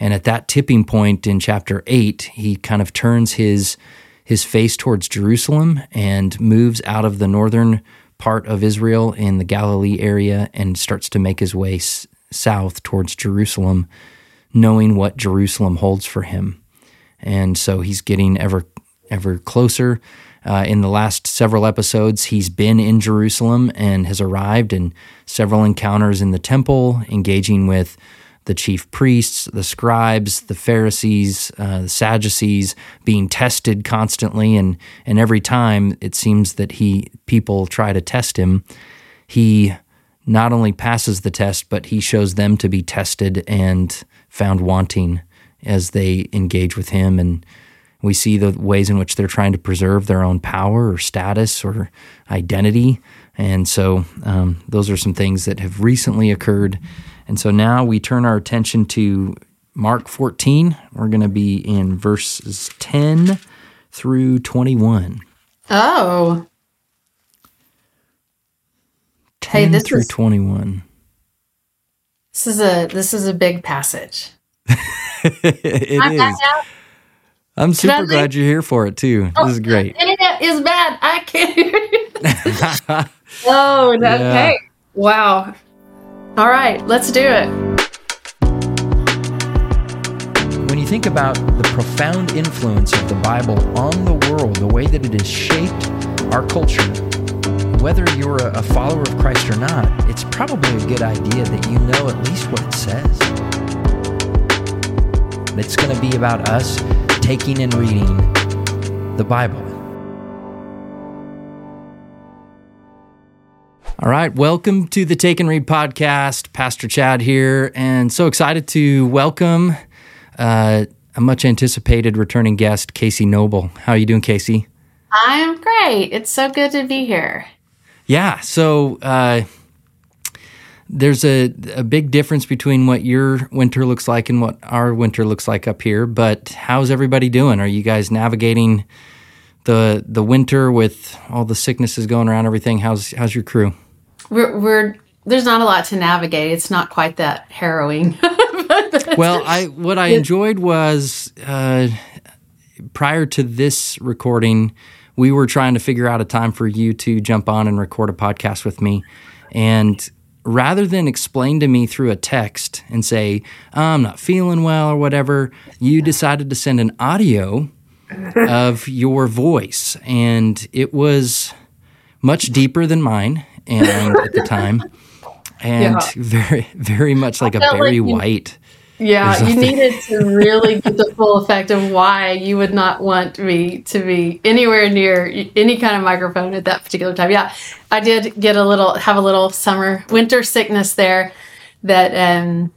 And at that tipping point in chapter 8, he kind of turns his his face towards Jerusalem and moves out of the northern part of Israel in the Galilee area and starts to make his way s- south towards Jerusalem, knowing what Jerusalem holds for him. And so he's getting ever ever closer. Uh, in the last several episodes, he's been in Jerusalem and has arrived in several encounters in the temple, engaging with the chief priests, the scribes, the Pharisees, uh, the Sadducees, being tested constantly, and and every time it seems that he people try to test him, he not only passes the test, but he shows them to be tested and found wanting as they engage with him and we see the ways in which they're trying to preserve their own power or status or identity. And so um, those are some things that have recently occurred. And so now we turn our attention to Mark 14. We're going to be in verses 10 through 21. Oh. 10 Hey, this through is- 21. This is a this is a big passage. it I'm is. I'm super glad you're here for it too. This oh, is great. Internet is bad. I can't hear you. oh, Yeah. okay. Wow. All right, let's do it. When you think about the profound influence of the Bible on the world, the way that it has shaped our culture, whether you're a, follower of Christ or not, it's probably a good idea that you know at least what it says. It's going to be about us taking and reading the Bible. All right, welcome to the Take and Read podcast. Pastor Chad here, and so excited to welcome uh, a much anticipated returning guest, Casey Noble. How are you doing, Casey? I'm great. It's so good to be here. Yeah, so uh, there's a, a big difference between what your winter looks like and what our winter looks like up here. But how's everybody doing? Are you guys navigating the the winter with all the sicknesses going around? Everything? How's how's your crew? We're, we're there's not a lot to navigate. It's not quite that harrowing. Well, I what I enjoyed was uh, prior to this recording, we were trying to figure out a time for you to jump on and record a podcast with me, and rather than explain to me through a text and say I'm not feeling well or whatever, you decided to send an audio of your voice, and it was much deeper than mine, and at the time. And Yeah. very, very much like a felt like you- White yeah, you needed to really get the full effect of why you would not want me to be anywhere near any kind of microphone at that particular time. Yeah, I did get a little have a little summer winter sickness there that um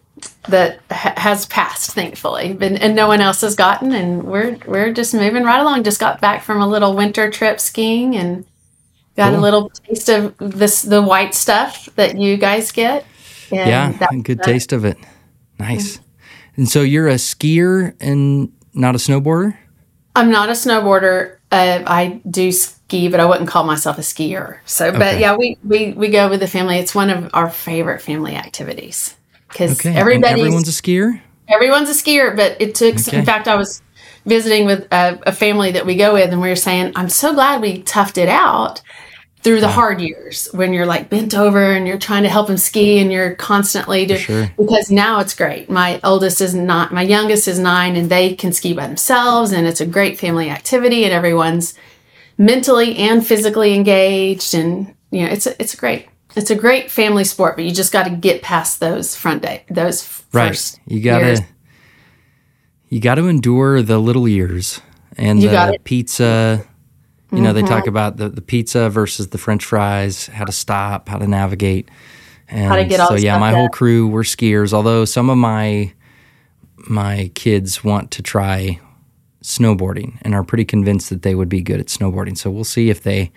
that ha- has passed thankfully and, and no one else has gotten and we're we're just moving right along just got back from a little winter trip skiing and got a little taste of this the white stuff that you guys get yeah, that- good taste of it. Nice. And so you're a skier and not a snowboarder? I'm not a snowboarder. Uh, I do ski, but I wouldn't call myself a skier. So, but yeah, we, we we go with the family. It's one of our favorite family activities because Okay. and everybody's everyone's a skier? everyone's a skier. But it took. Okay. In fact, I was visiting with a, a family that we go with, and we were saying, "I'm so glad we toughed it out." Through the hard years, when you're like bent over and you're trying to help them ski, and you're constantly do, sure. because now it's great. My oldest is not, my youngest is nine, and they can ski by themselves, and it's a great family activity, and everyone's mentally and physically engaged, and you know, it's a, it's a great, it's a great family sport. But you just got to get past those front day, those Right. first. You gotta you gotta endure the little years and You the got. Pizza. You know, they talk about the, the pizza versus the French fries, how to stop, how to navigate. And How to get all so yeah, my whole crew we're skiers, although some of my my kids want to try snowboarding and are pretty convinced that they would be good at snowboarding. So we'll see if they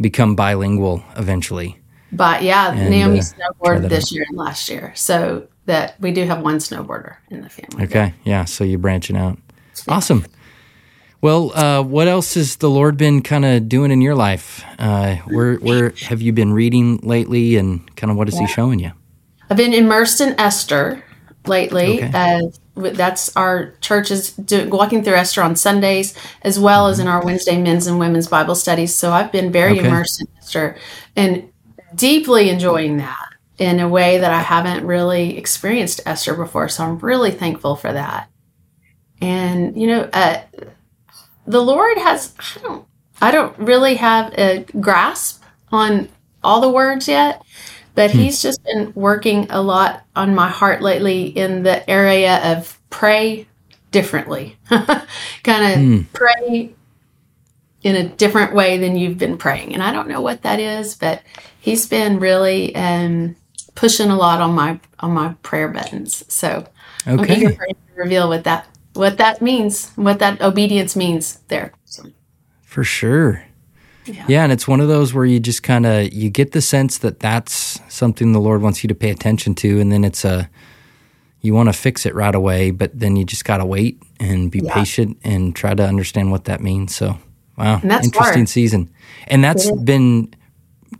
become bilingual eventually. But yeah, And, Naomi uh, snowboarded this year and last year, so that we do have one snowboarder in the family. Okay. Yeah. So you're branching out. Awesome. Well, uh, what else has the Lord been kind of doing in your life? Uh, where where have you been reading lately, and kind of what is He showing you? I've been immersed in Esther lately. Okay. Uh, that's our church is do, walking through Esther on Sundays, as well as in our Wednesday men's and women's Bible studies. So I've been very Okay. immersed in Esther and deeply enjoying that in a way that I haven't really experienced Esther before. So I'm really thankful for that. And you know, uh, the Lord has I don't I don't really have a grasp on all the words yet, but He's just been working a lot on my heart lately in the area of pray differently, kind of pray in a different way than you've been praying. And I don't know what that is, but He's been really um, pushing a lot on my on my prayer buttons. So I'm eager for Him to reveal what that what that means, what that obedience means there. So, For sure. Yeah. Yeah. and it's one of those where you just kind of you get the sense that that's something the Lord wants you to pay attention to, and then it's a you want to fix it right away, but then you just gotta wait and be Yeah. patient and try to understand what that means. So, wow, that's interesting hard. season, and that's It is. been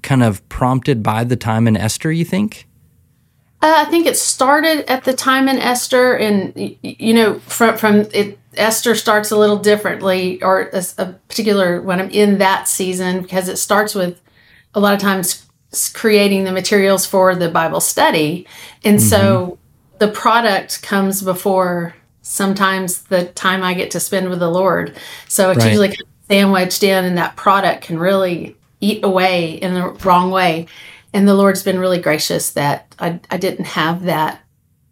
kind of prompted by the time in Esther. You think? Uh, I think it started at the time in Esther, and you know, from from it, Esther starts a little differently, or a particular when I'm in that season because it starts with a lot of times creating the materials for the Bible study, and so the product comes before sometimes the time I get to spend with the Lord. So it's Right. usually kind of sandwiched in, and that product can really eat away in the wrong way. And the Lord's been really gracious that I, I didn't have that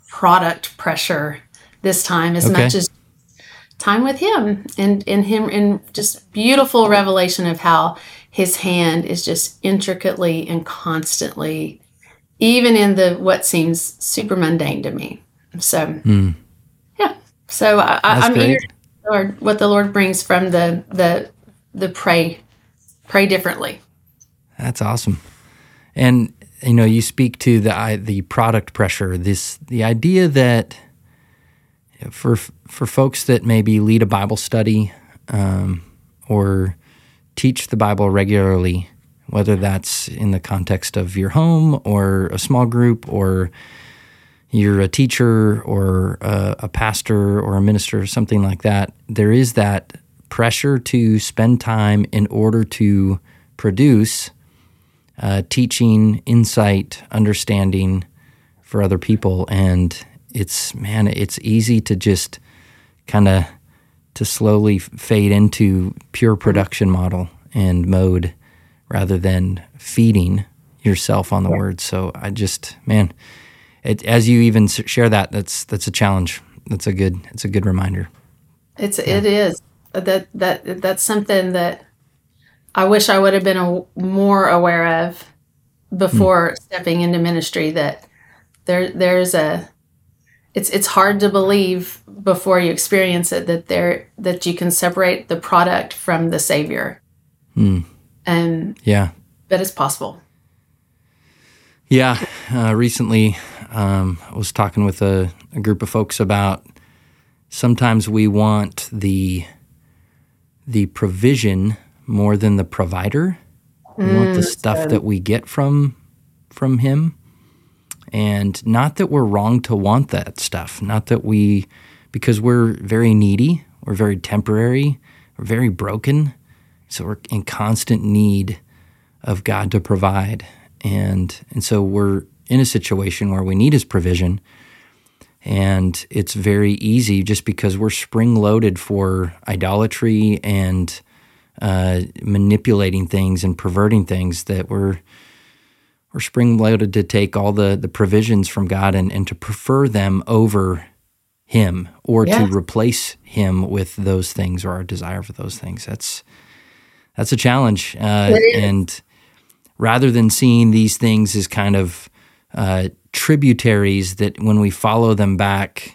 product pressure this time as Okay. much as time with Him and in Him in just beautiful revelation of how His hand is just intricately and constantly, even in the what seems super mundane to me. So, hmm. yeah. So I, great. eager to Lord what the Lord brings from the the the pray pray differently. That's awesome. And you know, you speak to the the product pressure. This the idea that for for folks that maybe lead a Bible study um, or teach the Bible regularly, whether that's in the context of your home or a small group or you're a teacher or a, a pastor or a minister or something like that, there is that pressure to spend time in order to produce uh, teaching, insight, understanding for other people. And it's, man, it's easy to just kind of to slowly fade into pure production model and mode rather than feeding yourself on the word. So I just, man, it, as you even share that, that's that's a challenge. That's a good, it's a good reminder. It's it is that that that's something that I wish I would have been a, more aware of before stepping into ministry. That there there's a it's it's hard to believe before you experience it that there that you can separate the product from the Savior, and Yeah. that is possible. Yeah, uh, recently um, I was talking with a, a group of folks about sometimes we want the the provision more than the provider. We want the mm, stuff that we get from from him, and not that we're wrong to want that stuff. Not that we, because we're very needy, we're very temporary, we're very broken, so we're in constant need of God to provide. And and so we're in a situation where we need his provision. And it's very easy just because we're spring loaded for idolatry and uh, manipulating things and perverting things that we're we're spring loaded to take all the, the provisions from God and, and to prefer them over him or Yeah. to replace him with those things or our desire for those things. That's that's a challenge. Uh, and rather than seeing these things as kind of uh, tributaries that when we follow them back,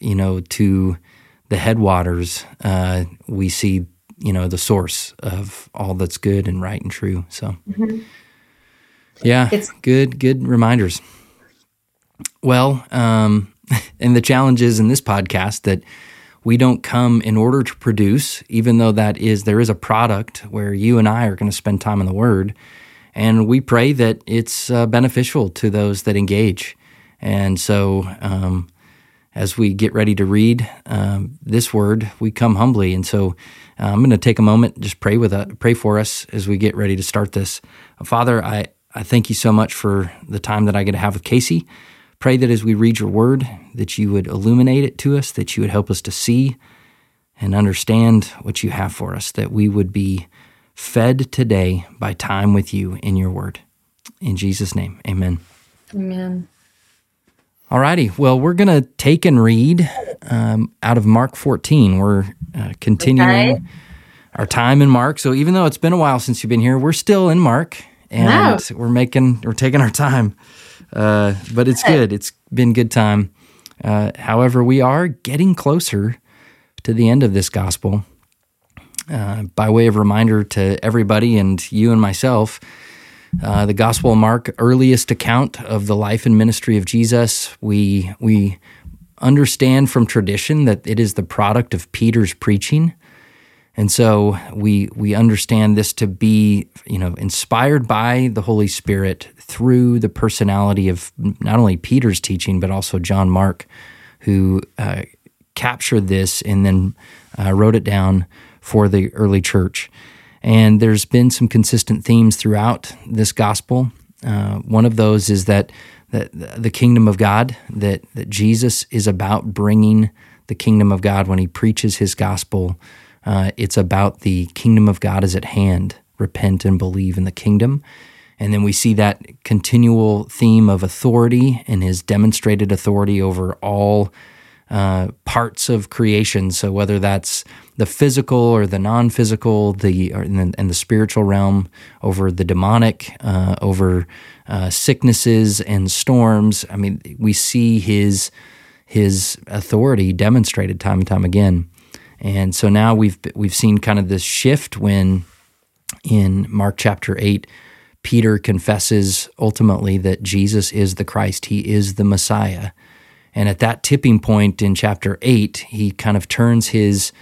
you know, to the headwaters, uh, we see, you know, the source of all that's good and right and true. So, yeah, It's- good, good reminders. Well, um, and the challenge is in this podcast that we don't come in order to produce, even though that is there is a product where you and I are going to spend time in the Word, and we pray that it's uh, beneficial to those that engage. And so, um, as we get ready to read um, this word, we come humbly. And so uh, I'm going to take a moment, just pray with us, pray for us as we get ready to start this. Father, I, I thank you so much for the time that I get to have with Casey. Pray that as we read your word, that you would illuminate it to us, that you would help us to see and understand what you have for us, that we would be fed today by time with you in your word. In Jesus' name, amen. Amen. All righty. Well, we're going to take and read um, out of Mark 14. We're uh, continuing okay. our time in Mark. So even though it's been a while since you've been here, we're still in Mark and we're making, we're taking our time. Uh, but it's good. It's been good time. Uh, however, we are getting closer to the end of this gospel. Uh, by way of reminder to everybody and you and myself, uh, the Gospel of Mark, earliest account of the life and ministry of Jesus. We we understand from tradition that it is the product of Peter's preaching. And so we we understand this to be, you know, inspired by the Holy Spirit through the personality of not only Peter's teaching but also John Mark, who uh, captured this and then uh, wrote it down for the early church. And there's been some consistent themes throughout this gospel. Uh, one of those is that, that the kingdom of God, that, that Jesus is about bringing the kingdom of God when he preaches his gospel. Uh, it's about the kingdom of God is at hand. Repent and believe in the kingdom. And then we see that continual theme of authority and his demonstrated authority over all uh, parts of creation. So whether that's the physical or the non-physical, the or, and, the, spiritual realm, over the demonic, uh, over uh, sicknesses and storms. I mean, we see his his authority demonstrated time and time again. And so now we've we've seen kind of this shift when in Mark chapter eight. Peter confesses ultimately that Jesus is the Christ. He is the Messiah. And at that tipping point in chapter 8, he kind of turns his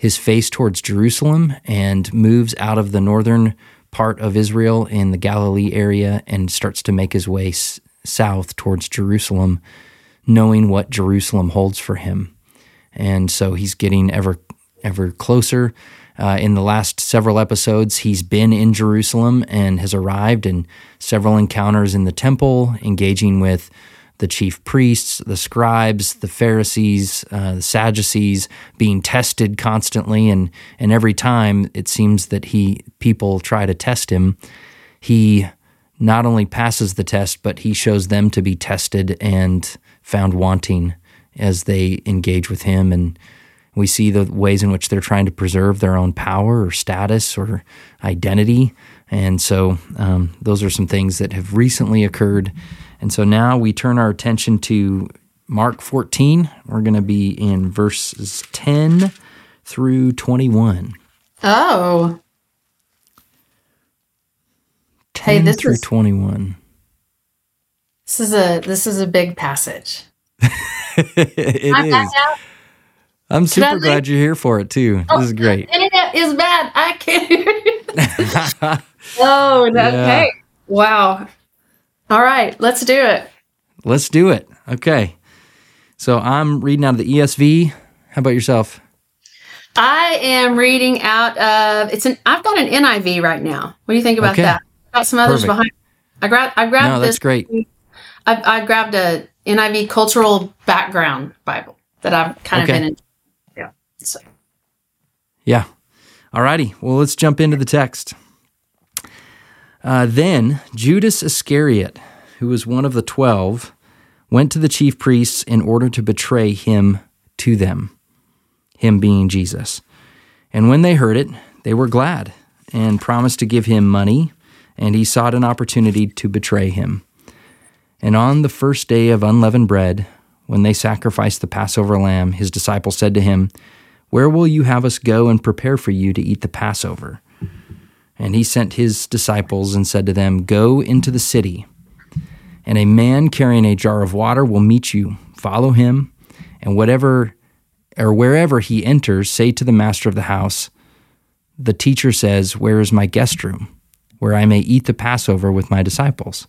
his face towards Jerusalem and moves out of the northern part of Israel in the Galilee area and starts to make his way s- south towards Jerusalem, knowing what Jerusalem holds for him. And so he's getting ever ever closer. Uh, in the last several episodes, he's been in Jerusalem and has arrived in several encounters in the temple, engaging with the chief priests, the scribes, the Pharisees, uh, the Sadducees being tested constantly, and and every time it seems that he people try to test him, he not only passes the test, but he shows them to be tested and found wanting as they engage with him and. We see the ways in which they're trying to preserve their own power or status or identity. And so, um, those are some things that have recently occurred and so now we turn our attention to Mark 14. We're going to be in verses 10 through 21. Oh. 10 hey, this through is, 21. This is a this is a big passage. it I'm is. I'm super glad you're here for it too. Oh, this is great. Internet is bad. I can't hear you. oh, that, yeah. Wow. All right, let's do it. Let's do it. Okay. So I'm reading out of the ESV. How about yourself? I am reading out of it's an I've got an NIV right now. What do you think about okay. that? got some others Perfect. behind. I grabbed I grabbed no, this. that's great. I, I grabbed a NIV cultural background Bible that I've kind okay. of been in. Yeah. So. Yeah. All righty. Well, let's jump into the text. Uh, then Judas Iscariot, who was one of the twelve, went to the chief priests in order to betray him to them, him being Jesus. And when they heard it, they were glad and promised to give him money, and he sought an opportunity to betray him. And on the first day of unleavened bread, when they sacrificed the Passover lamb, his disciples said to him, Where will you have us go and prepare for you to eat the Passover? And he sent his disciples and said to them, Go into the city, and a man carrying a jar of water will meet you. Follow him, and whatever or wherever he enters, say to the master of the house, The teacher says, Where is my guest room, where I may eat the Passover with my disciples?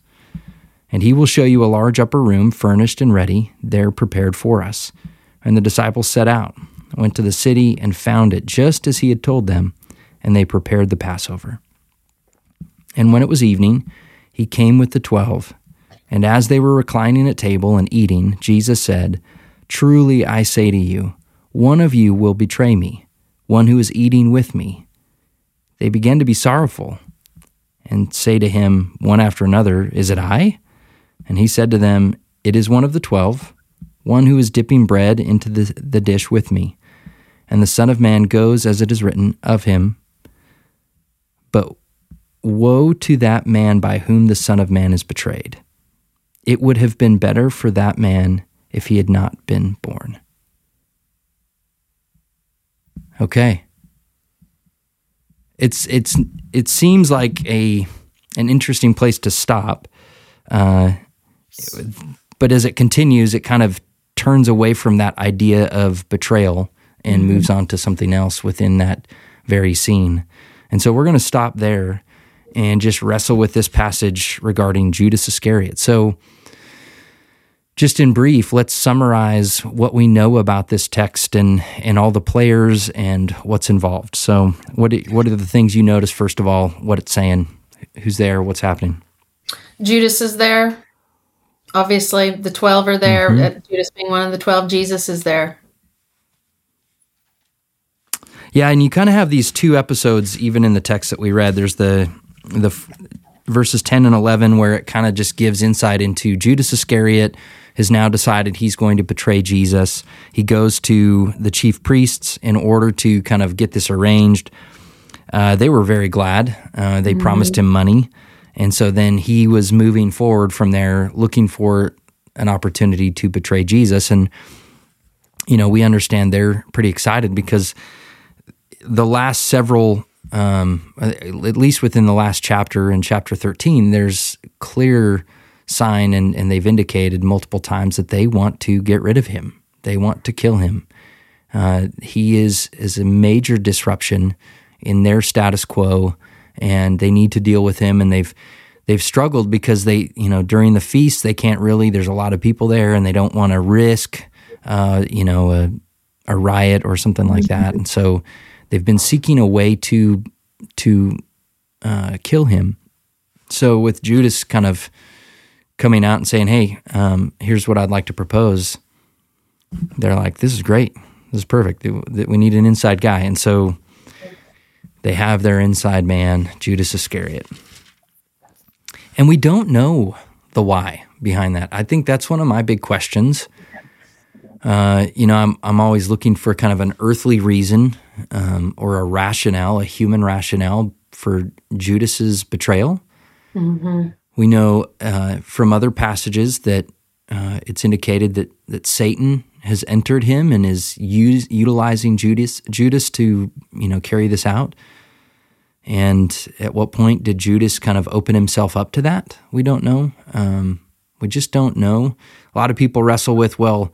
And he will show you a large upper room, furnished and ready, there prepared for us. And the disciples set out, went to the city, and found it just as he had told them, and they prepared the Passover. And when it was evening, he came with the twelve. And as they were reclining at table and eating, Jesus said, Truly I say to you, one of you will betray me, one who is eating with me. They began to be sorrowful and say to him one after another, Is it I? And he said to them, It is one of the twelve, one who is dipping bread into the, the dish with me. And the Son of Man goes as it is written of him. But woe to that man by whom the Son of Man is betrayed. It would have been better for that man if he had not been born. Okay. It's it's it seems like a an interesting place to stop, uh, but as it continues, it kind of turns away from that idea of betrayal and mm-hmm. moves on to something else within that very scene. And so we're going to stop there and just wrestle with this passage regarding Judas Iscariot. So, just in brief, let's summarize what we know about this text and, and all the players and what's involved. So, what what are the things you notice first of all? What it's saying, who's there, what's happening? Judas is there. Obviously, the twelve are there. Mm-hmm. Judas being one of the twelve, Jesus is there. Yeah, and you kind of have these two episodes even in the text that we read. There's the the verses 10 and 11 where it kind of just gives insight into Judas Iscariot has now decided he's going to betray Jesus. He goes to the chief priests in order to kind of get this arranged. Uh, they were very glad. Uh, they mm-hmm. promised him money. And so then he was moving forward from there, looking for an opportunity to betray Jesus. And, you know, we understand they're pretty excited because the last several um, at least within the last chapter in chapter 13, there's clear sign and, and they've indicated multiple times that they want to get rid of him. They want to kill him. Uh, he is is a major disruption in their status quo, and they need to deal with him. And they've they've struggled because they you know during the feast they can't really. There's a lot of people there, and they don't want to risk uh, you know a, a riot or something like that. And so They've been seeking a way to to uh, kill him. So with Judas kind of coming out and saying, "Hey, um, here's what I'd like to propose," they're like, "This is great. This is perfect. We need an inside guy." And so they have their inside man, Judas Iscariot, and we don't know the why behind that. I think that's one of my big questions. Uh, you know, I'm I'm always looking for kind of an earthly reason um, or a rationale, a human rationale for Judas's betrayal. Mm-hmm. We know uh, from other passages that uh, it's indicated that that Satan has entered him and is use, utilizing Judas Judas to you know carry this out. And at what point did Judas kind of open himself up to that? We don't know. Um, we just don't know. A lot of people wrestle with, well,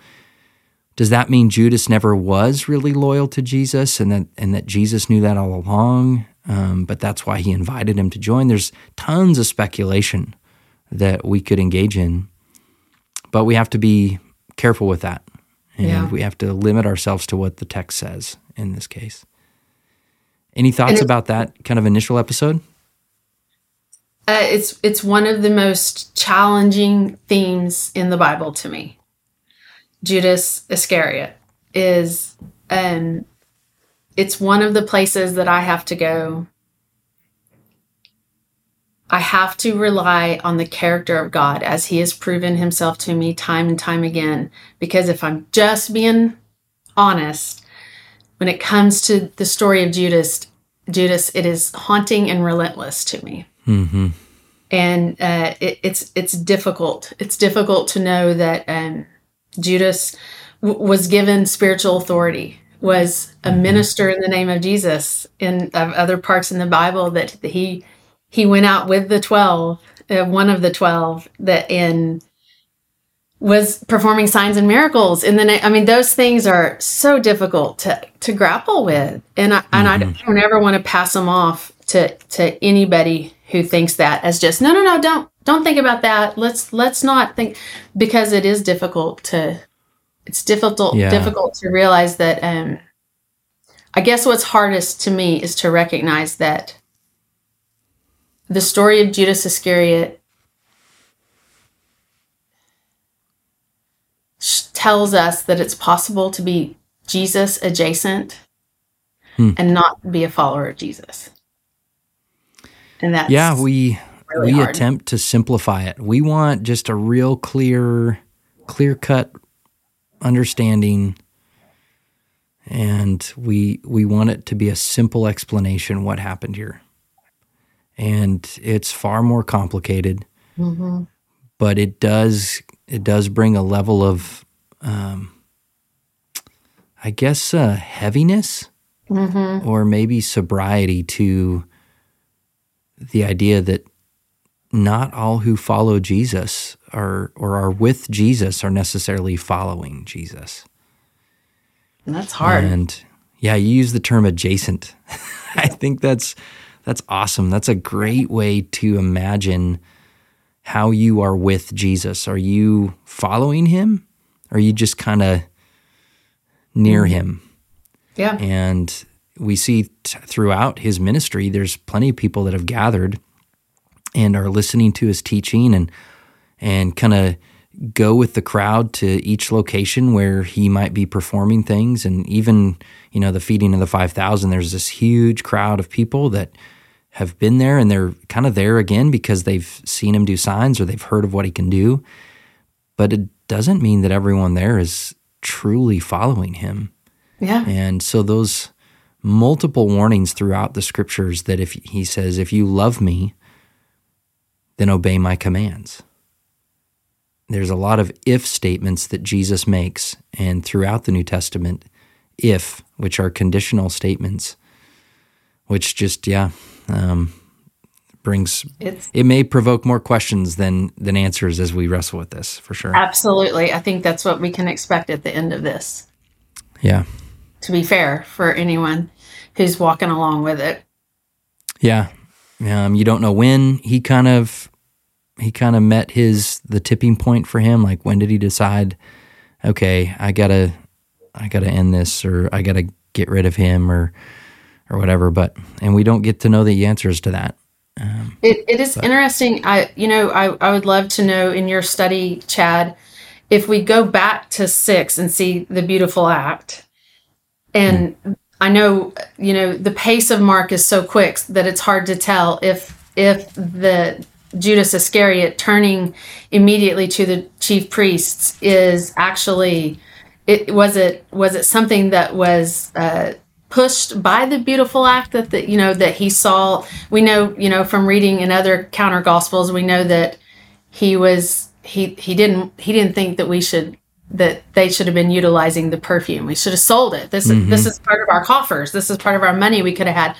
does that mean Judas never was really loyal to Jesus and that and that Jesus knew that all along? Um, but that's why he invited him to join. There's tons of speculation that we could engage in, but we have to be careful with that, and yeah. we have to limit ourselves to what the text says in this case. Any thoughts about that kind of initial episode? Uh, it's it's one of the most challenging themes in the Bible to me. Judas Iscariot is um it's one of the places that I have to go. I have to rely on the character of God as he has proven himself to me time and time again because if I'm just being honest when it comes to the story of Judas Judas it is haunting and relentless to me. hmm And uh, it, it's it's difficult. It's difficult to know that um, Judas w- was given spiritual authority, was a mm-hmm. minister in the name of Jesus. In other parts in the Bible, that he he went out with the twelve, uh, one of the twelve, that in was performing signs and miracles in the name. I mean, those things are so difficult to to grapple with, and I, mm-hmm. and I mm-hmm. don't ever want to pass them off to to anybody who thinks that as just no no no don't don't think about that let's let's not think because it is difficult to it's difficult Yeah. difficult to realize that um i guess what's hardest to me is to recognize that the story of judas iscariot tells us that it's possible to be jesus adjacent Hmm. and not be a follower of jesus and that's Yeah, we really we hard. attempt to simplify it. We want just a real clear, clear cut understanding, and we we want it to be a simple explanation what happened here. And it's far more complicated, Mhm. but it does it does bring a level of, um, I guess, uh, heaviness Mhm. or maybe sobriety to the idea that not all who follow Jesus are or are with Jesus are necessarily following Jesus. And that's hard. And yeah, you use the term adjacent. I think that's that's awesome. That's a great way to imagine how you are with Jesus. Are you following him? Or are you just kind of near mm. him? yeah. And we see t- throughout his ministry, there's plenty of people that have gathered and are listening to his teaching and and kind of go with the crowd to each location where he might be performing things. And even, you know, the feeding of the 5,000, there's this huge crowd of people that have been there and they're kind of there again because they've seen him do signs or they've heard of what he can do. But it doesn't mean that everyone there is truly following him. Yeah. And so those multiple warnings throughout the scriptures that if he says, if you love me, then obey my commands. There's a lot of if statements that Jesus makes, and throughout the New Testament, if, which are conditional statements, which just, yeah, um, brings, It's it may provoke more questions than, than answers as we wrestle with this, for sure. absolutely. I think that's what we can expect at the end of this, Yeah. to be fair for anyone who's walking along with it. Yeah. Um, you don't know when he kind of he kind of met his the tipping point for him. Like when did he decide, okay, I gotta I gotta end this or I gotta get rid of him or or whatever. But and we don't get to know the answers to that. It, it is interesting. I, you know, I, I would love to know in your study, Chad, if we go back to six and see the beautiful act, and I know, you know, the pace of Mark is so quick that it's hard to tell if if the Judas Iscariot turning immediately to the chief priests is actually it was it was it something that was uh, pushed by the beautiful act that the, you know that he saw? We know you know from reading in other counter gospels we know that he was he he didn't he didn't think that we should that they should have been utilizing the perfume. We should have sold it. This is this is part of our coffers. This is part of our money we could have had.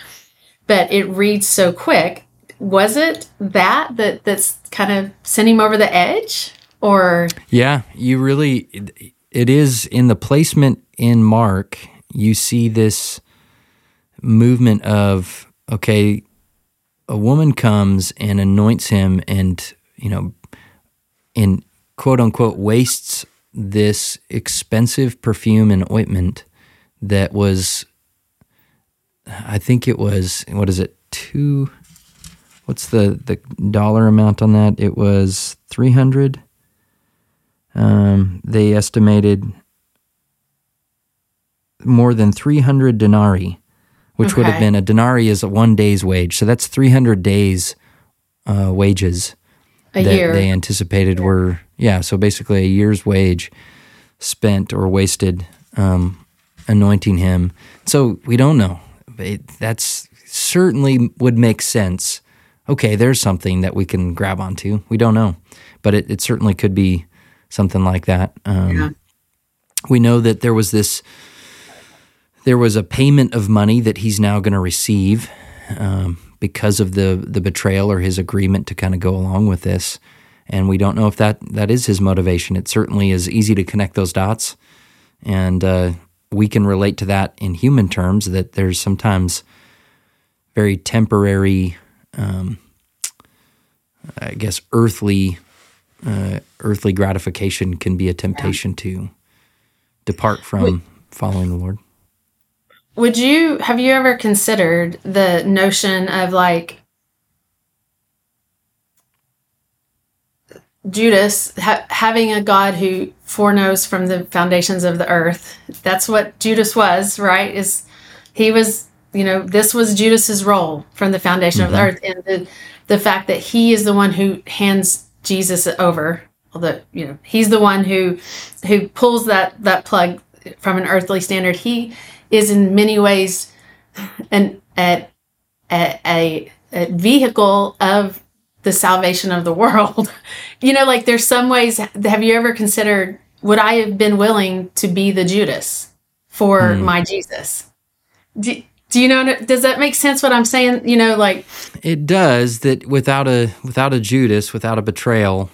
But it reads so quick. Was it that that that's kind of sending him over the edge? Or? Yeah, you really it, it is in the placement in Mark. You see this movement of okay, a woman comes and anoints him, and you know, in quote unquote wastes this expensive perfume and ointment that was, I think it was what is it two. What's the, the dollar amount on that? It was three hundred. Um, they estimated more than 300 denarii, which would have been a denarii is a one day's wage. So that's 300 days uh, wages a that year they anticipated were, yeah, so basically a year's wage spent or wasted um, anointing him. So we don't know. It, that's certainly would make sense. Okay, there's something that we can grab onto. We don't know, but it, it certainly could be something like that. Um, Yeah. We know that there was this, there was a payment of money that he's now going to receive um, because of the the betrayal or his agreement to kind of go along with this, and we don't know if that that is his motivation. It certainly is easy to connect those dots, and uh, we can relate to that in human terms. That there's sometimes very temporary um, I guess earthly uh, earthly gratification can be a temptation to depart from following the Lord. Would you have you ever considered the notion of like Judas ha- having a God who foreknows from the foundations of the earth? That's what Judas was, right? Is he was, you know, this was Judas's role from the foundation of the mm-hmm. earth, and the the fact that he is the one who hands Jesus over, although you know he's the one who who pulls that that plug from an earthly standard. He is in many ways an a, a, a vehicle of the salvation of the world. you know, like there's some ways. Have you ever considered? Would I have been willing to be the Judas for mm. my Jesus? Do, do you know? Does that make sense? What I'm saying? You know, like it does. That without a without a Judas, without a betrayal,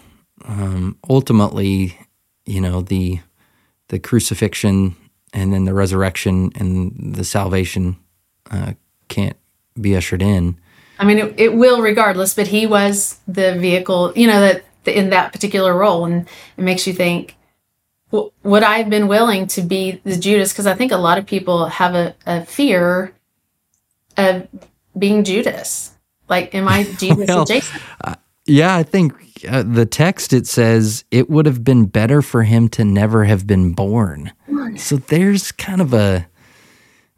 um, ultimately, you know the the crucifixion and then the resurrection and the salvation uh, can't be ushered in. I mean, it, it, will regardless, but he was the vehicle, you know, that in that particular role, and it makes you think, would I have been willing to be the Judas? Because I think a lot of people have a, a fear of being Judas. Like, am I Jesus well, adjacent? Uh, yeah, I think uh, the text it says it would have been better for him to never have been born. So there's kind of a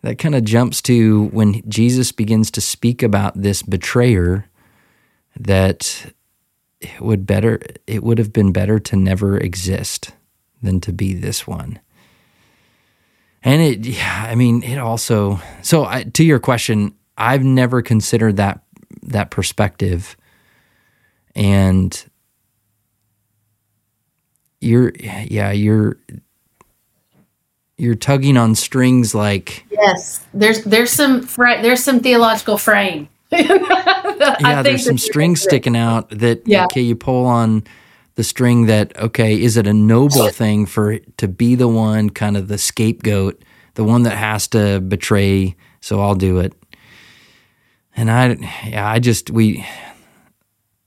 that kind of jumps to when Jesus begins to speak about this betrayer that it would better it would have been better to never exist than to be this one. And it yeah, I mean it also so I, to your question, I've never considered that that perspective and you're yeah you're you're tugging on strings like yes. There's there's some fra- there's some theological frame yeah there's some strings sticking out that yeah. okay you pull on the string that okay is it a noble thing for to be the one kind of the scapegoat the one that has to betray so i'll do it. And i yeah i just we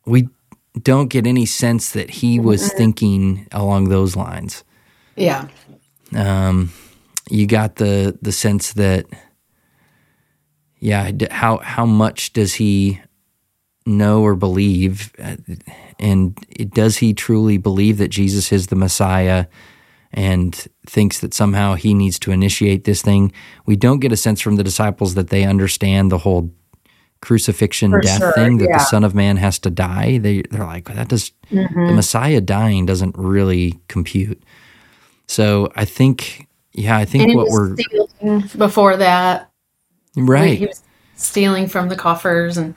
we don't get any sense that he was mm-hmm. thinking along those lines. Yeah. Um, you got the the sense that, yeah, how how much does he know or believe, and does he truly believe that Jesus is the Messiah? and thinks that somehow he needs to initiate this thing. We don't get a sense from the disciples that they understand the whole crucifixion For death sure, thing that yeah. the Son of Man has to die. They they're like that does mm-hmm. the Messiah dying doesn't really compute. So I think yeah, I think what we're before that, right? He was stealing from the coffers and.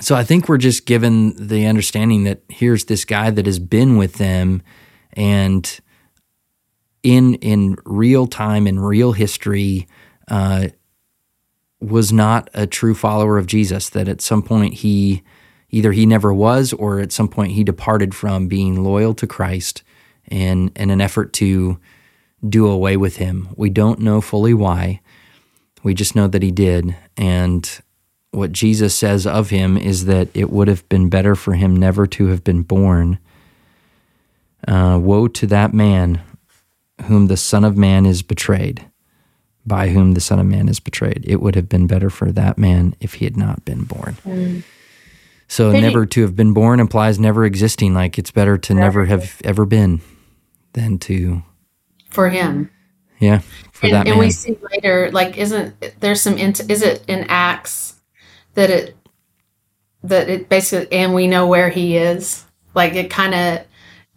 So I think we're just given the understanding that here's this guy that has been with them, and in in real time in real history, uh, was not a true follower of Jesus, that at some point he either he never was or at some point he departed from being loyal to Christ in, in an effort to do away with him. We don't know fully why. We just know that he did. And what Jesus says of him is that it would have been better for him never to have been born. Uh, woe to that man whom the Son of Man is betrayed by whom the Son of Man is betrayed. It would have been better for that man if he had not been born. Mm. So, never to have been born implies never existing. Like it's better to never, never have ever been than to. For him. Yeah, for and, that and we see later, like, isn't there's some, is it in Acts that it, that it basically, and we know where he is? Like, it kind of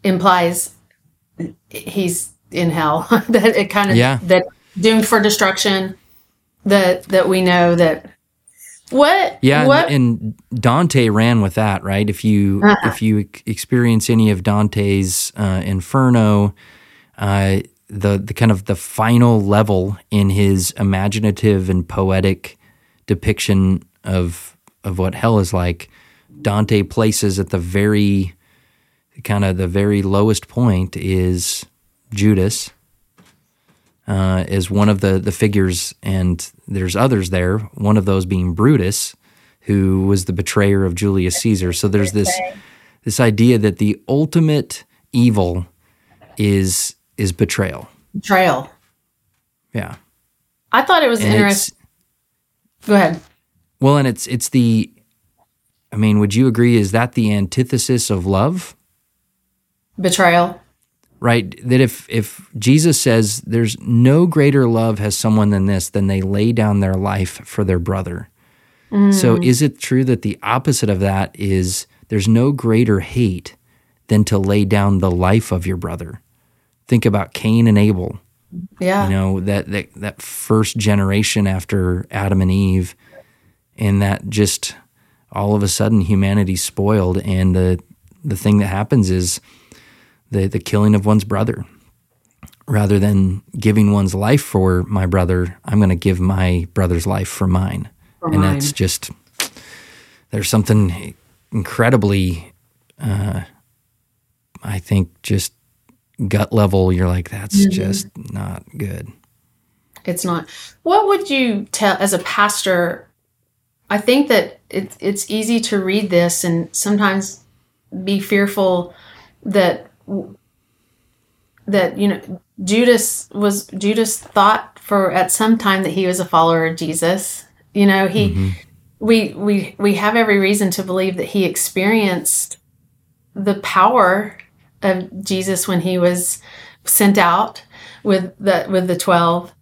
implies he's in hell. that it kind of, yeah. that doomed for destruction that that we know that what yeah what? And, and, dante ran with that right if you uh-huh. if you experience any of dante's uh, inferno uh, the the kind of the final level in his imaginative and poetic depiction of of what hell is like dante places at the very kind of the very lowest point is judas uh, is one of the the figures, and there's others there. One of those being Brutus, who was the betrayer of Julius Caesar. So there's this this idea that the ultimate evil is is betrayal. Betrayal. Yeah. I thought it was And interesting. Go ahead. Well, and it's it's the I mean, would you agree is that the antithesis of love? Betrayal. Right? That if if Jesus says there's no greater love has someone than this than they lay down their life for their brother. So mm. is it true that the opposite of that is there's no greater hate than to lay down the life of your brother? Think about Cain and Abel. Yeah. you know that, that that first generation after Adam and Eve, and that just all of a sudden humanity's spoiled, and the the thing that happens is the the killing of one's brother. Rather than giving one's life for my brother, I'm going to give my brother's life for mine, For and mine. that's just there's something incredibly, uh, I think, just gut level. You're like, that's just not good. It's not. What would you tell as a pastor? I think that it, it's easy to read this and sometimes be fearful that that you know Judas was Judas thought for at some time that he was a follower of Jesus. You know, he mm-hmm. we we we have every reason to believe that he experienced the power of Jesus when he was sent out with the with the 12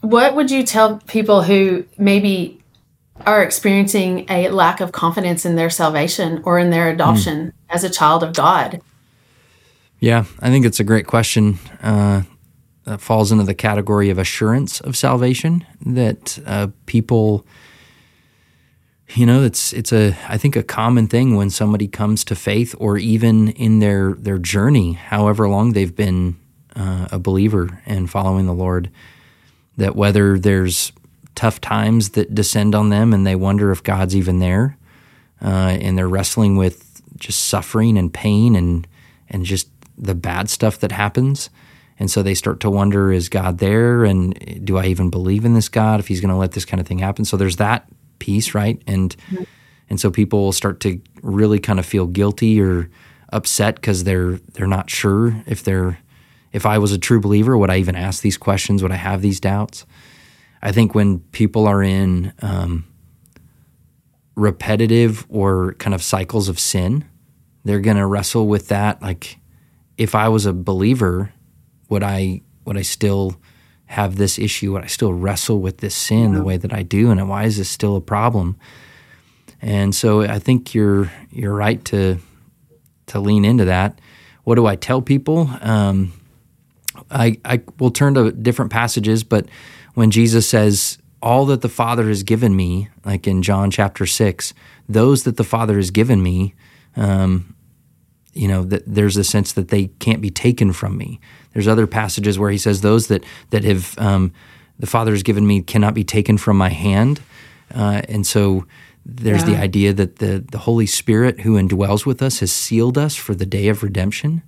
what would you tell people who maybe are experiencing a lack of confidence in their salvation or in their adoption mm. as a child of God? Yeah, I think it's a great question. Uh, that falls into the category of assurance of salvation that uh, people, you know, it's it's a I think a common thing when somebody comes to faith or even in their their journey, however long they've been uh, a believer and following the Lord, that whether there's tough times that descend on them and they wonder if God's even there, uh, and they're wrestling with just suffering and pain and and just the bad stuff that happens. And so they start to wonder, is God there? And do I even believe in this God if he's going to let this kind of thing happen? So there's that piece, right? And and so people start to really kind of feel guilty or upset because they're they're not sure if they're if I was a true believer, would I even ask these questions? Would I have these doubts? I think when people are in um, repetitive or kind of cycles of sin, they're going to wrestle with that. Like, if I was a believer, would I would I still have this issue? Would I still wrestle with this sin the way that I do? And why is this still a problem? And so I think you're you're right to to lean into that. What do I tell people? Um, I I will turn to different passages, but when Jesus says, "All that the Father has given me," like in John chapter six, those that the Father has given me, um, you know, that there's a sense that they can't be taken from me. There's other passages where he says, "Those that that have um, the Father has given me cannot be taken from my hand," uh, and so. There's the idea that the, the Holy Spirit who indwells with us has sealed us for the day of redemption,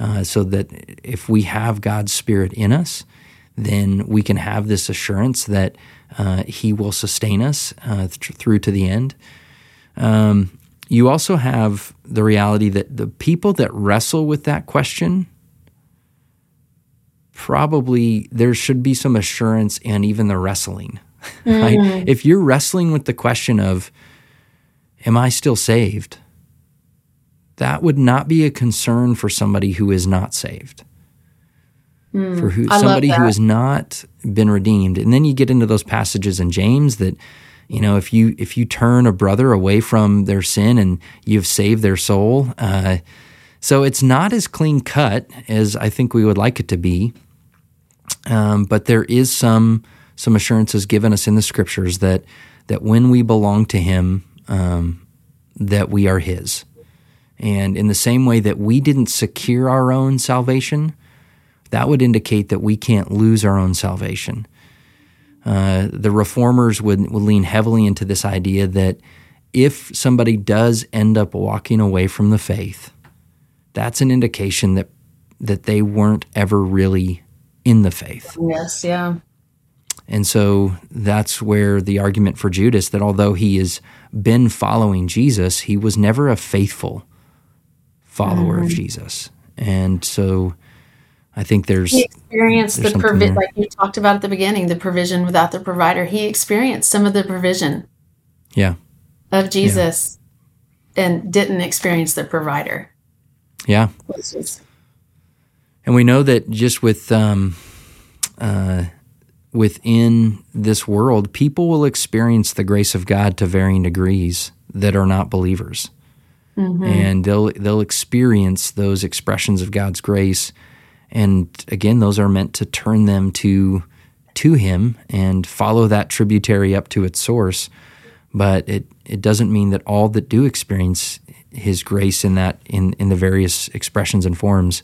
uh, so that if we have God's Spirit in us, then we can have this assurance that uh, He will sustain us uh, th- through to the end. Um, you also have the reality that the people that wrestle with that question probably there should be some assurance in even the wrestling. Right? If you're wrestling with the question of, Am I still saved? That would not be a concern for somebody who is not saved. For who somebody who has not been redeemed. And then you get into those passages in James that you know if you if you turn a brother away from their sin and you've saved their soul uh, so it's not as clean cut as i think we would like it to be. Um, but there is some some assurances given us in the scriptures that that when we belong to him um, that we are his. And in the same way that we didn't secure our own salvation that would indicate that we can't lose our own salvation uh, the reformers would, would lean heavily into this idea that if somebody does end up walking away from the faith, that's an indication that that they weren't ever really in the faith. Yes, yeah. And so that's where the argument for Judas that although he has been following Jesus, he was never a faithful follower mm. of Jesus. And so I think there's he experienced there's the provision like you talked about at the beginning, the provision without the provider. He experienced some of the provision. Yeah. Of Jesus yeah. and didn't experience the provider. Yeah. And we know that just with um, uh, within this world, people will experience the grace of God to varying degrees that are not believers. Mm-hmm. And they'll they'll experience those expressions of God's grace. And again, those are meant to turn them to to him and follow that tributary up to its source. But it, it doesn't mean that all that do experience his grace in that in, in the various expressions and forms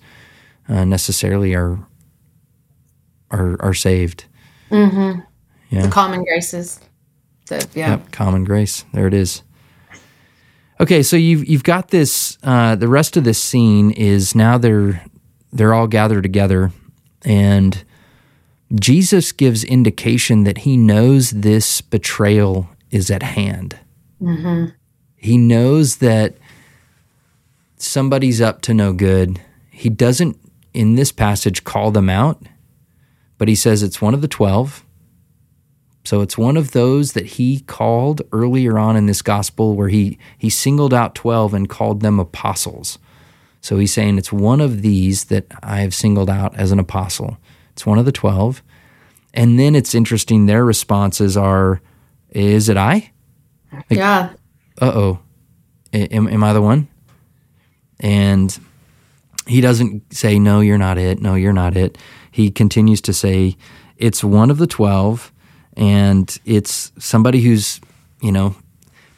uh, necessarily are are are saved. Mm-hmm. Yeah. The common graces. So, yeah. Yep, common grace. There it is. Okay, so you've you've got this. Uh, the rest of this scene is now they're they're all gathered together, and Jesus gives indication that he knows this betrayal is at hand. Mm-hmm. He knows that somebody's up to no good. He doesn't in this passage call them out but he says it's one of the 12. So it's one of those that he called earlier on in this gospel where he, he singled out 12 and called them apostles. So he's saying it's one of these that I have singled out as an apostle. It's one of the 12. And then it's interesting, their responses are, Is it I? Like, yeah. Uh oh. Am, am I the one? And he doesn't say, No, you're not it. No, you're not it he continues to say it's one of the 12 and it's somebody who's, you know,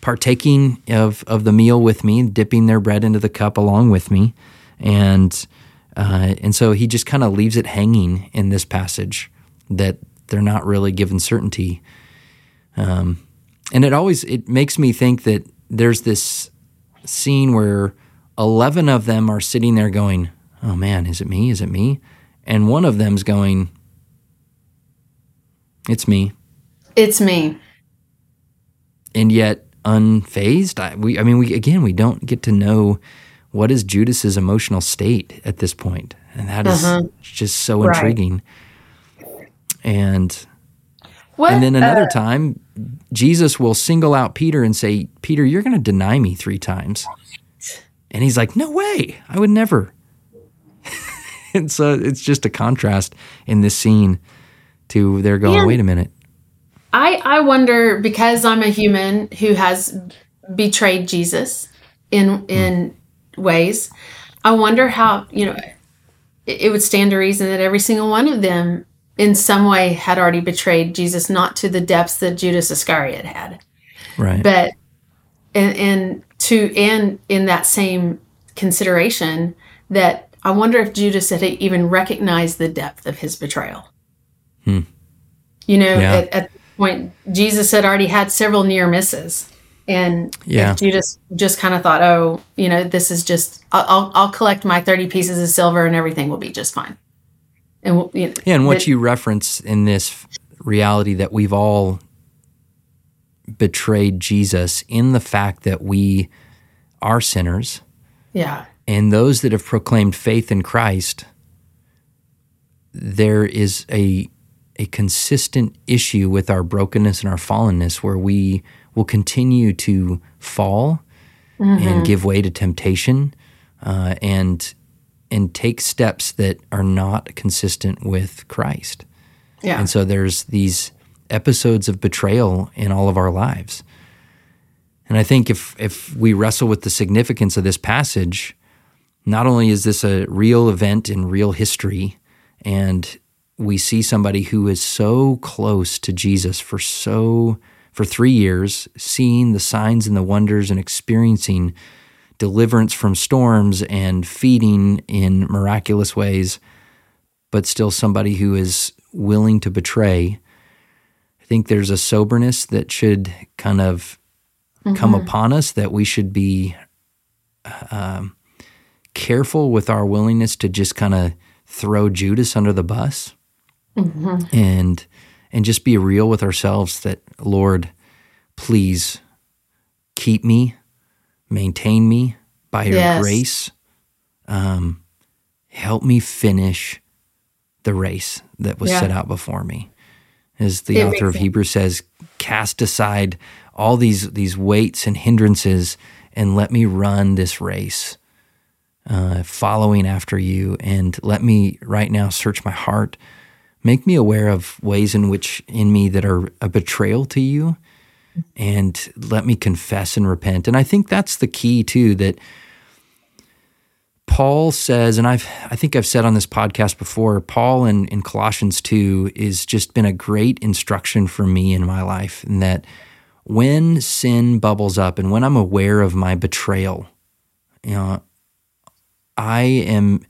partaking of, of the meal with me, dipping their bread into the cup along with me. And, uh, and so he just kind of leaves it hanging in this passage that they're not really given certainty. Um, and it always it makes me think that there's this scene where 11 of them are sitting there going, "Oh man, is it me? Is it me?" and one of them's going, "It's me." It's me. And yet unfazed. I, we, I mean, we again, we don't get to know what is Judas's emotional state at this point, and that is uh-huh. just so right. intriguing. And what? and then another uh, time, Jesus will single out Peter and say, "Peter, you're going to deny me three times." And he's like, "No way! I would never." it's a, it's just a contrast in this scene to they're going, wait a minute. I I wonder because I'm a human who has betrayed Jesus in in ways. I wonder how you know it, it would stand to reason that every single one of them in some way had already betrayed Jesus, not to the depths that Judas Iscariot had, right? But and and to and in that same consideration that I wonder if Judas had even recognized the depth of his betrayal. Hmm. You know, yeah. at, at point, Jesus had already had several near misses. And yeah. Judas just kind of thought, oh, you know, this is just, I'll, I'll collect my 30 pieces of silver and everything will be just fine. And, we'll, you know, yeah, and what you reference in this reality that we've all betrayed Jesus in the fact that we are sinners. Yeah. And those that have proclaimed faith in Christ, there is a, a consistent issue with our brokenness and our fallenness where we will continue to fall mm-hmm. and give way to temptation uh, and and take steps that are not consistent with Christ. Yeah. And so there's these episodes of betrayal in all of our lives. And I think if if we wrestle with the significance of this passage, not only is this a real event in real history, and we see somebody who is so close to Jesus for so for 3 years, seeing the signs and the wonders and experiencing deliverance from storms and feeding in miraculous ways, but still somebody who is willing to betray. I think there's a soberness that should kind of mm-hmm. come upon us that we should be um, careful with our willingness to just kind of throw Judas under the bus. Mm-hmm. And and just be real with ourselves that, Lord, please keep me, maintain me by your Yes. grace. Um, help me finish the race that was Yeah. set out before me. As the It author of. Hebrews says, cast aside all these these weights and hindrances and let me run this race uh, following after you and let me right now search my heart make me aware of ways in which in me that are a betrayal to you and let me confess and repent. And i think that's the key too that paul says and i've i think i've said on this podcast before paul in, in colossians 2 is just been a great instruction for me in my life in that when sin bubbles up and when i'm aware of my betrayal you know i am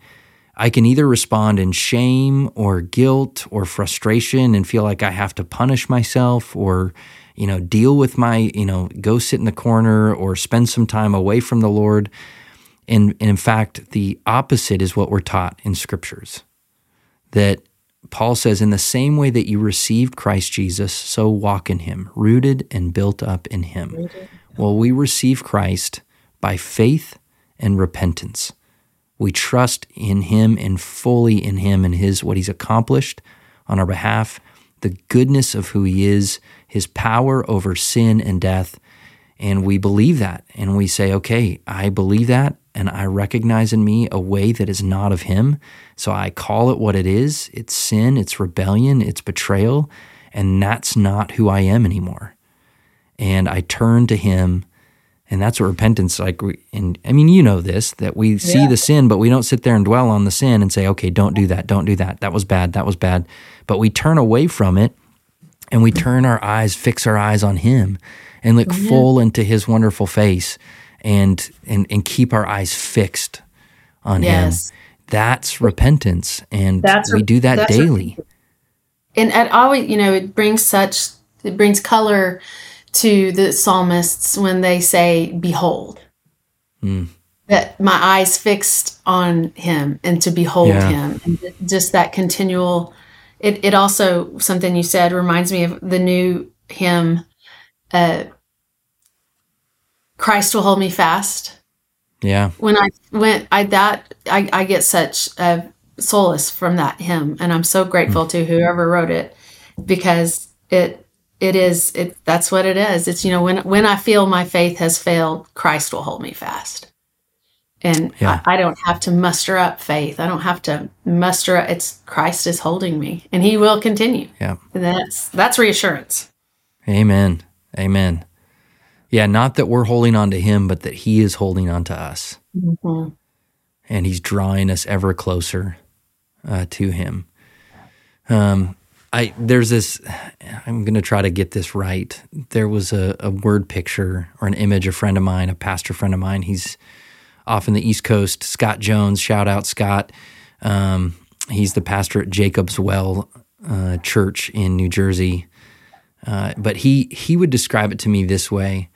I can either respond in shame or guilt or frustration and feel like I have to punish myself or, you know, deal with my, you know, go sit in the corner or spend some time away from the Lord. And, and in fact, the opposite is what we're taught in scriptures. That Paul says, in the same way that you received Christ Jesus, so walk in him, rooted and built up in him. Well, we receive Christ by faith and repentance. We trust in him and fully in him and his what he's accomplished on our behalf, the goodness of who he is, his power over sin and death. And we believe that. And we say, okay, I believe that. And I recognize in me a way that is not of him. So I call it what it is it's sin, it's rebellion, it's betrayal. And that's not who I am anymore. And I turn to him and that's what repentance like we, and i mean you know this that we see Yeah. the sin but we don't sit there and dwell on the sin and say okay don't do that don't do that. That was bad that was bad. But we turn away from it and we turn our eyes fix our eyes on him and look full into his wonderful face and and and keep our eyes fixed on Yes. him that's repentance and That's we do that daily. And it always you know it brings such it brings color to the psalmists when they say behold. That my eyes fixed on him and to behold Yeah. him. And just that continual it, it also something you said reminds me of the new hymn uh christ will hold me fast. Yeah. When I went, I that I, I get such a solace from that hymn, and I'm so grateful to whoever wrote it because it it is it that's what it is. It's you know when when I feel my faith has failed, Christ will hold me fast, and Yeah. I, I don't have to muster up faith. I don't have to muster. up It's Christ is holding me, and He will continue. yeah And that's that's reassurance. Amen. Amen. Yeah, not that we're holding on to him, but that he is holding on to us. Mhm. And he's drawing us ever closer uh, to him. Um, I there's this. I'm going to try to get this right. There was a, a word picture or an image. A friend of mine, a pastor friend of mine, he's off in the East Coast. Scott Jones, shout out Scott. Um, he's the pastor at Jacob's Well uh, Church in New Jersey. Uh, but he he would describe it to me this way: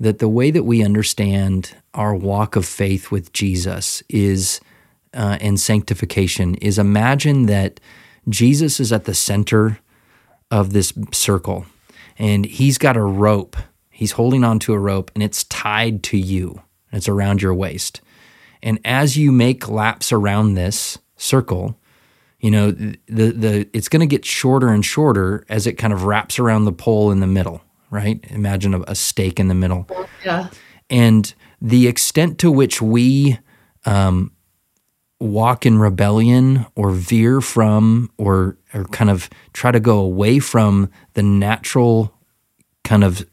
that the way that we understand our walk of faith with Jesus is uh, and sanctification is imagine that Jesus is at the center of this circle, and he's got a rope. He's holding onto a rope, and it's tied to you. It's around your waist, and as you make laps around this circle, you know the the it's going to get shorter and shorter as it kind of wraps around the pole in the middle right imagine a, a stake in the middle Yeah. and the extent to which we um, walk in rebellion or veer from or or kind of try to go away from the natural kind of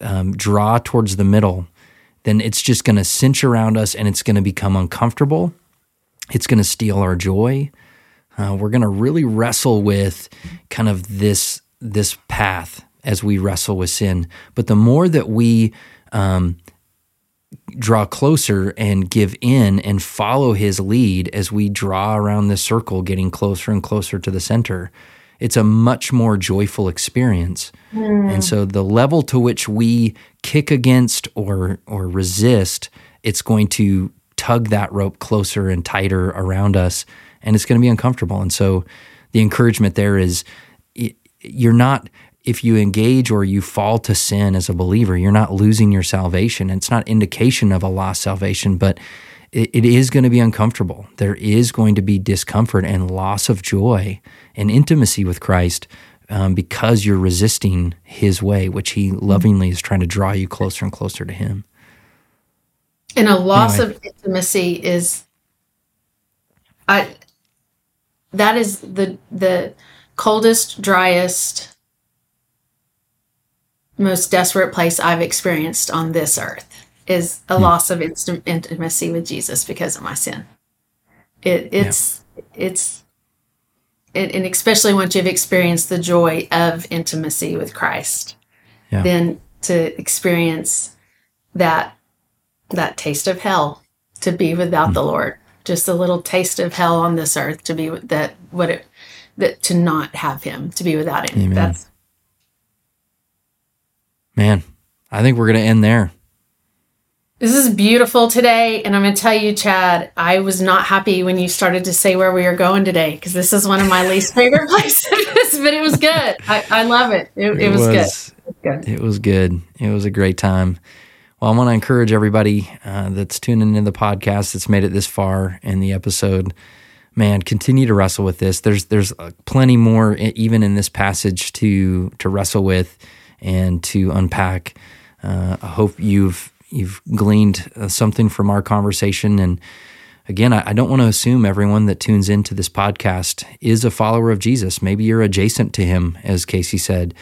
um, draw towards the middle then it's just going to cinch around us and it's going to become uncomfortable it's going to steal our joy uh, we're going to really wrestle with kind of this this path as we wrestle with sin. But the more that we um, draw closer and give in and follow His lead as we draw around this circle, getting closer and closer to the center, it's a much more joyful experience. Hmm. And so the level to which we kick against or or resist, it's going to tug that rope closer and tighter around us and it's going to be uncomfortable. And so the encouragement there is you're not if you engage or you fall to sin as a believer, you're not losing your salvation. It's not indication of a lost salvation, but it, it is going to be uncomfortable. There is going to be discomfort and loss of joy and intimacy with Christ um, because you're resisting His way, which He lovingly is trying to draw you closer and closer to Him. And a loss anyway. of intimacy is, I. That is the the coldest, driest, most desperate place I've experienced on this earth is a hmm. loss of instant intimacy with Jesus because of my sin. It, it's yeah. it's it, and especially once you've experienced the joy of intimacy with Christ, yeah. then to experience that that taste of hell to be without mm. the Lord, just a little taste of hell on this earth to be that what it that to not have Him to be without Him. Amen. That's man. I think we're going to end there. This is beautiful today. And I'm going to tell you, Chad, I was not happy when you started to say where we are going today because this is one of my least favorite places, but it was good. I, I love it. It, it, it was, was, good. It was good. It was a great time. Well, I want to encourage everybody uh, that's tuning in the podcast that's made it this far in the episode. Man, continue to wrestle with this. There's there's uh, plenty more even in this passage to to wrestle with and to unpack. Uh, I hope you've you've gleaned uh, something from our conversation. And again, I, I don't want to assume everyone that tunes into this podcast is a follower of Jesus. Maybe you're adjacent to him, as Casey said.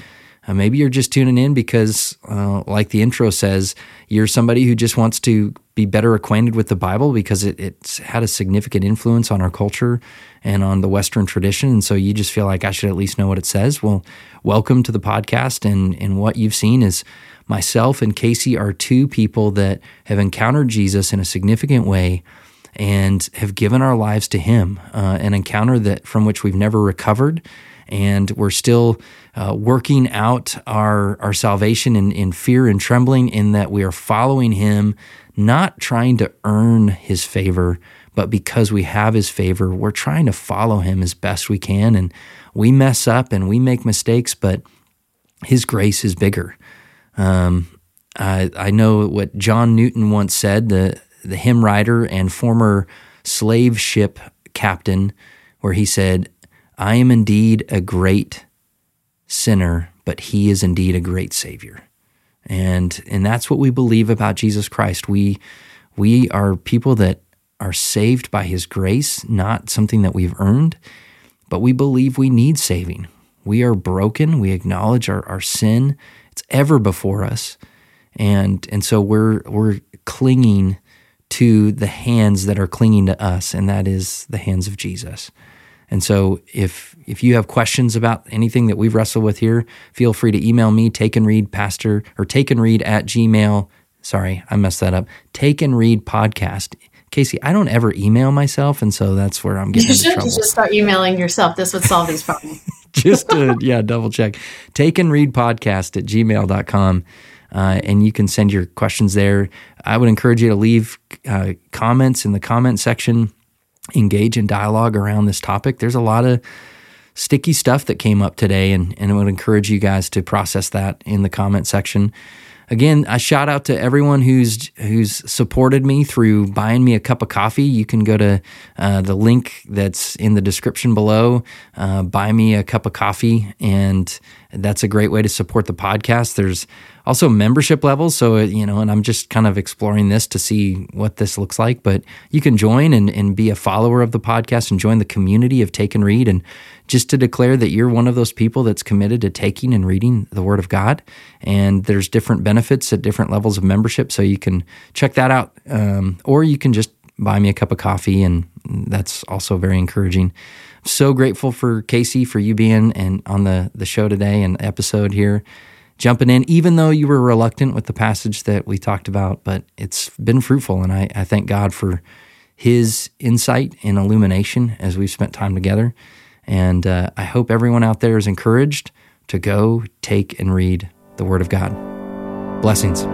Uh, maybe you're just tuning in because, uh, like the intro says, you're somebody who just wants to be better acquainted with the Bible because it, it's had a significant influence on our culture and on the Western tradition. And so you just feel like I should at least know what it says. Well, welcome to the podcast. And, and what you've seen is myself and Casey are two people that have encountered Jesus in a significant way and have given our lives to Him, uh, an encounter that from which we've never recovered, and we're still uh, working out our our salvation in, in fear and trembling, in that we are following Him, not trying to earn His favor, but because we have His favor, we're trying to follow Him as best we can, and we mess up and we make mistakes, but His grace is bigger. Um, I, I know what John Newton once said, the, the hymn writer and former slave ship captain, where he said, I am indeed a great sinner, but he is indeed a great Savior. And, and that's what we believe about Jesus Christ. We, we are people that are saved by his grace, not something that we've earned, but we believe we need saving. We are broken. We acknowledge our, our sin it's ever before us. And and so we're we're clinging to the hands that are clinging to us, and that is the hands of Jesus. And so if if you have questions about anything that we've wrestled with here, feel free to email me, take and read pastor or take and read at gmail. Sorry, I messed that up. Take and read podcast. Casey, I don't ever email myself, and so that's where I'm getting you should trouble. just start emailing yourself. This would solve these problems. just to, yeah, double check. Take and read podcast at gmail.com. Uh, and you can send your questions there. I would encourage you to leave uh, comments in the comment section, engage in dialogue around this topic. There's a lot of sticky stuff that came up today, and, and I would encourage you guys to process that in the comment section again, a shout out to everyone who's who's supported me through buying me a cup of coffee. You can go to uh, the link that's in the description below. Uh, buy me a cup of coffee, and that's a great way to support the podcast. There's also membership levels. So, you know, and I'm just kind of exploring this to see what this looks like. But you can join and, and be a follower of the podcast and join the community of Take and Read. And just to declare that you're one of those people that's committed to taking and reading the Word of God. And there's different benefits at different levels of membership. So you can check that out. Um, or you can just buy me a cup of coffee. And that's also very encouraging so grateful for Casey for you being and on the the show today and episode here jumping in, even though you were reluctant with the passage that we talked about, but it's been fruitful. And I, I thank God for his insight and illumination as we've spent time together. And uh, I hope everyone out there is encouraged to go take and read the Word of God. Blessings.